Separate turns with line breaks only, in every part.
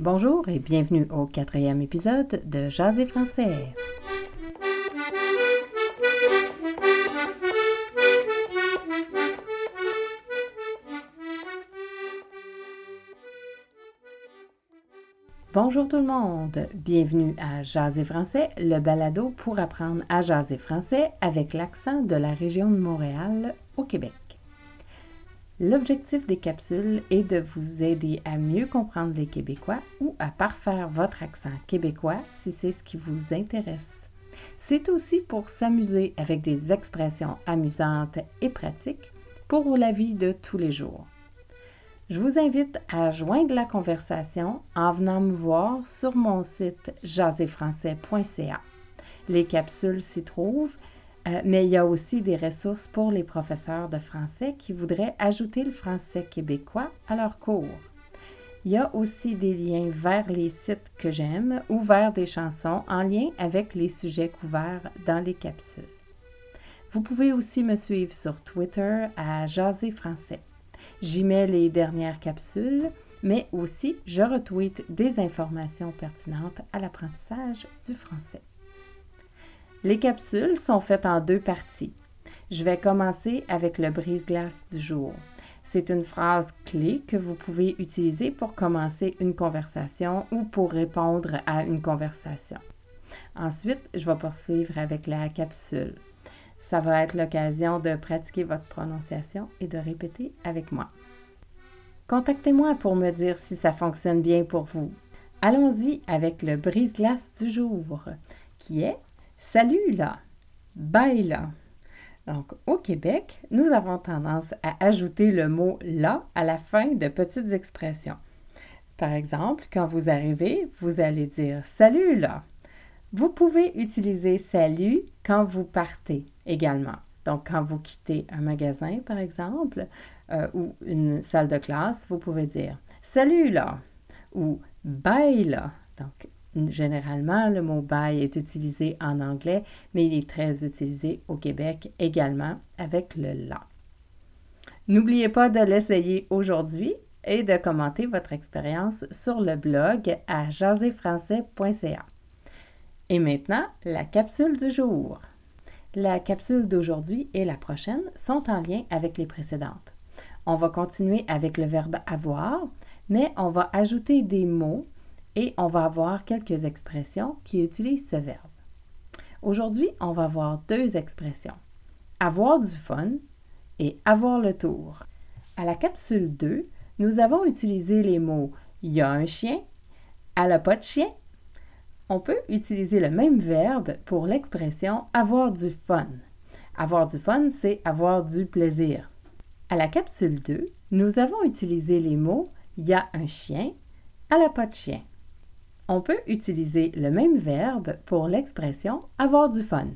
Bonjour et bienvenue au quatrième épisode de Jaser français. Bonjour tout le monde, bienvenue à Jaser français, le balado pour apprendre à jaser français avec l'accent de la région de Montréal au Québec. L'objectif des capsules est de vous aider à mieux comprendre les Québécois ou à parfaire votre accent québécois si c'est ce qui vous intéresse. C'est aussi pour s'amuser avec des expressions amusantes et pratiques pour la vie de tous les jours. Je vous invite à joindre la conversation en venant me voir sur mon site jaséfrançais.ca. Les capsules s'y trouvent, euh, mais il y a aussi des ressources pour les professeurs de français qui voudraient ajouter le français québécois à leur cours. Il y a aussi des liens vers les sites que j'aime ou vers des chansons en lien avec les sujets couverts dans les capsules. Vous pouvez aussi me suivre sur Twitter à Jaser Français. J'y mets les dernières capsules, mais aussi je retweete des informations pertinentes à l'apprentissage du français. Les capsules sont faites en deux parties. Je vais commencer avec le brise-glace du jour. C'est une phrase clé que vous pouvez utiliser pour commencer une conversation ou pour répondre à une conversation. Ensuite, je vais poursuivre avec la capsule. Ça va être l'occasion de pratiquer votre prononciation et de répéter avec moi. Contactez-moi pour me dire si ça fonctionne bien pour vous. Allons-y avec le brise-glace du jour, qui est Salut là, bye là. Donc, au Québec, nous avons tendance à ajouter le mot là à la fin de petites expressions. Par exemple, quand vous arrivez, vous allez dire Salut là. Vous pouvez utiliser salut quand vous partez également. Donc, quand vous quittez un magasin, par exemple, euh, ou une salle de classe, vous pouvez dire Salut là ou Bye là. Généralement, le mot bye est utilisé en anglais, mais il est très utilisé au Québec également avec le là. N'oubliez pas de l'essayer aujourd'hui et de commenter votre expérience sur le blog à jaséfrançais.ca. Et maintenant, la capsule du jour. La capsule d'aujourd'hui et la prochaine sont en lien avec les précédentes. On va continuer avec le verbe avoir, mais on va ajouter des mots et on va avoir quelques expressions qui utilisent ce verbe. Aujourd'hui, on va avoir deux expressions. Avoir du fun et avoir le tour. À la capsule 2, nous avons utilisé les mots il y a un chien, elle n'a pas de chien on peut utiliser le même verbe pour l'expression avoir du fun. Avoir du fun, c'est avoir du plaisir. À la capsule 2, nous avons utilisé les mots il y a un chien, elle n'a pas de chien. On peut utiliser le même verbe pour l'expression avoir du fun.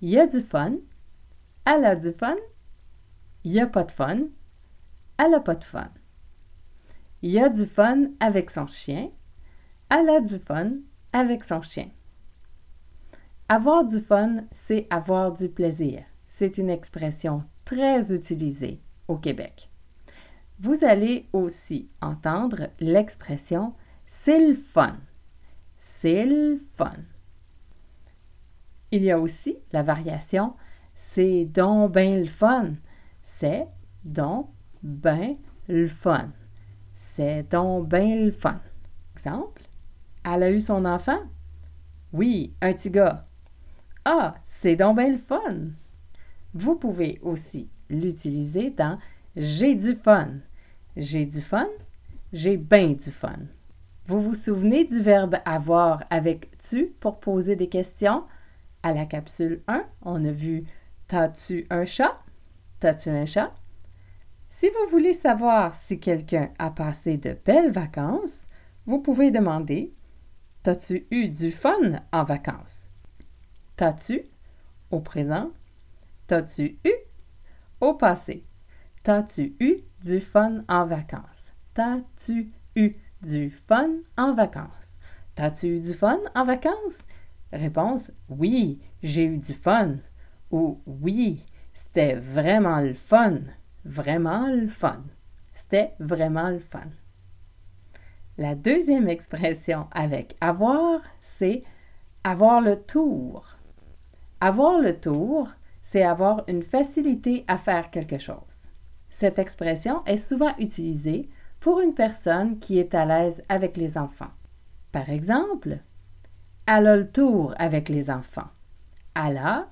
Il y a du fun, elle a du fun, il n'y a pas de fun, elle n'a pas de fun. Il y a du fun avec son chien, elle a du fun avec son chien. Avoir du fun, c'est avoir du plaisir. C'est une expression très utilisée au Québec. Vous allez aussi entendre l'expression c'est le fun. C'est le fun. Il y a aussi la variation c'est donc ben le fun. C'est donc ben le fun. C'est donc ben le fun. Exemple, elle a eu son enfant? Oui, un petit gars. Ah, c'est donc bien le fun! Vous pouvez aussi l'utiliser dans j'ai du fun. J'ai du fun, j'ai bien du fun. Vous vous souvenez du verbe avoir avec tu pour poser des questions? À la capsule 1, on a vu T'as-tu un chat? T'as-tu un chat? Si vous voulez savoir si quelqu'un a passé de belles vacances, vous pouvez demander T'as-tu eu du fun en vacances? T'as-tu au présent? T'as-tu eu au passé? T'as-tu eu du fun en vacances? T'as-tu eu du fun en vacances? T'as-tu eu du fun en vacances? Réponse Oui, j'ai eu du fun. Ou oui, c'était vraiment le fun. Vraiment le fun. C'était vraiment le fun. La deuxième expression avec avoir, c'est avoir le tour. Avoir le tour, c'est avoir une facilité à faire quelque chose. Cette expression est souvent utilisée pour une personne qui est à l'aise avec les enfants. Par exemple, elle a le tour avec les enfants. Elle a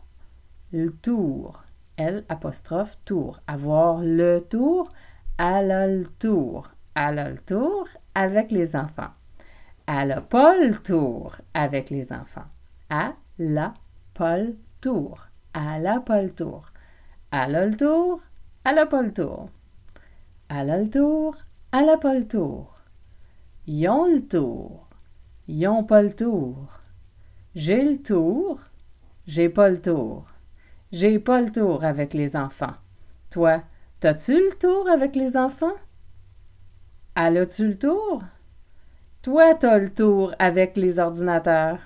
le tour. L apostrophe tour. Avoir le tour. Elle a le tour. Elle a le tour avec les enfants. Elle n'a pas le tour avec les enfants. Elle n'a pas le tour. Elle n'a pas le tour. Elle a le tour. Elle pas le tour. Elle a le tour. Elle n'a pas le tour. Ils le tour. Ils pas le tour. J'ai le tour. J'ai pas le tour. J'ai pas le tour avec les enfants. Toi, t'as-tu le tour avec les enfants? Elle a-tu le tour? Toi, t'as le tour avec les ordinateurs.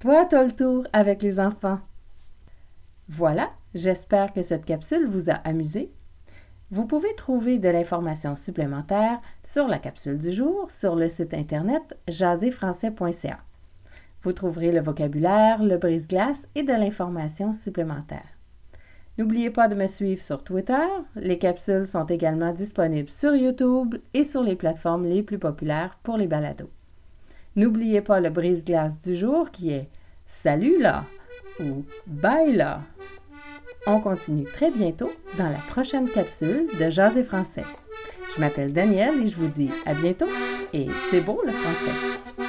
Toi, t'as le tour avec les enfants. Voilà, j'espère que cette capsule vous a amusé. Vous pouvez trouver de l'information supplémentaire sur la capsule du jour sur le site internet jaséfrançais.ca. Vous trouverez le vocabulaire, le brise-glace et de l'information supplémentaire. N'oubliez pas de me suivre sur Twitter. Les capsules sont également disponibles sur YouTube et sur les plateformes les plus populaires pour les balados. N'oubliez pas le brise-glace du jour qui est Salut là ou Bye là. On continue très bientôt dans la prochaine capsule de Jazz et français. Je m'appelle Danielle et je vous dis à bientôt et c'est beau le français.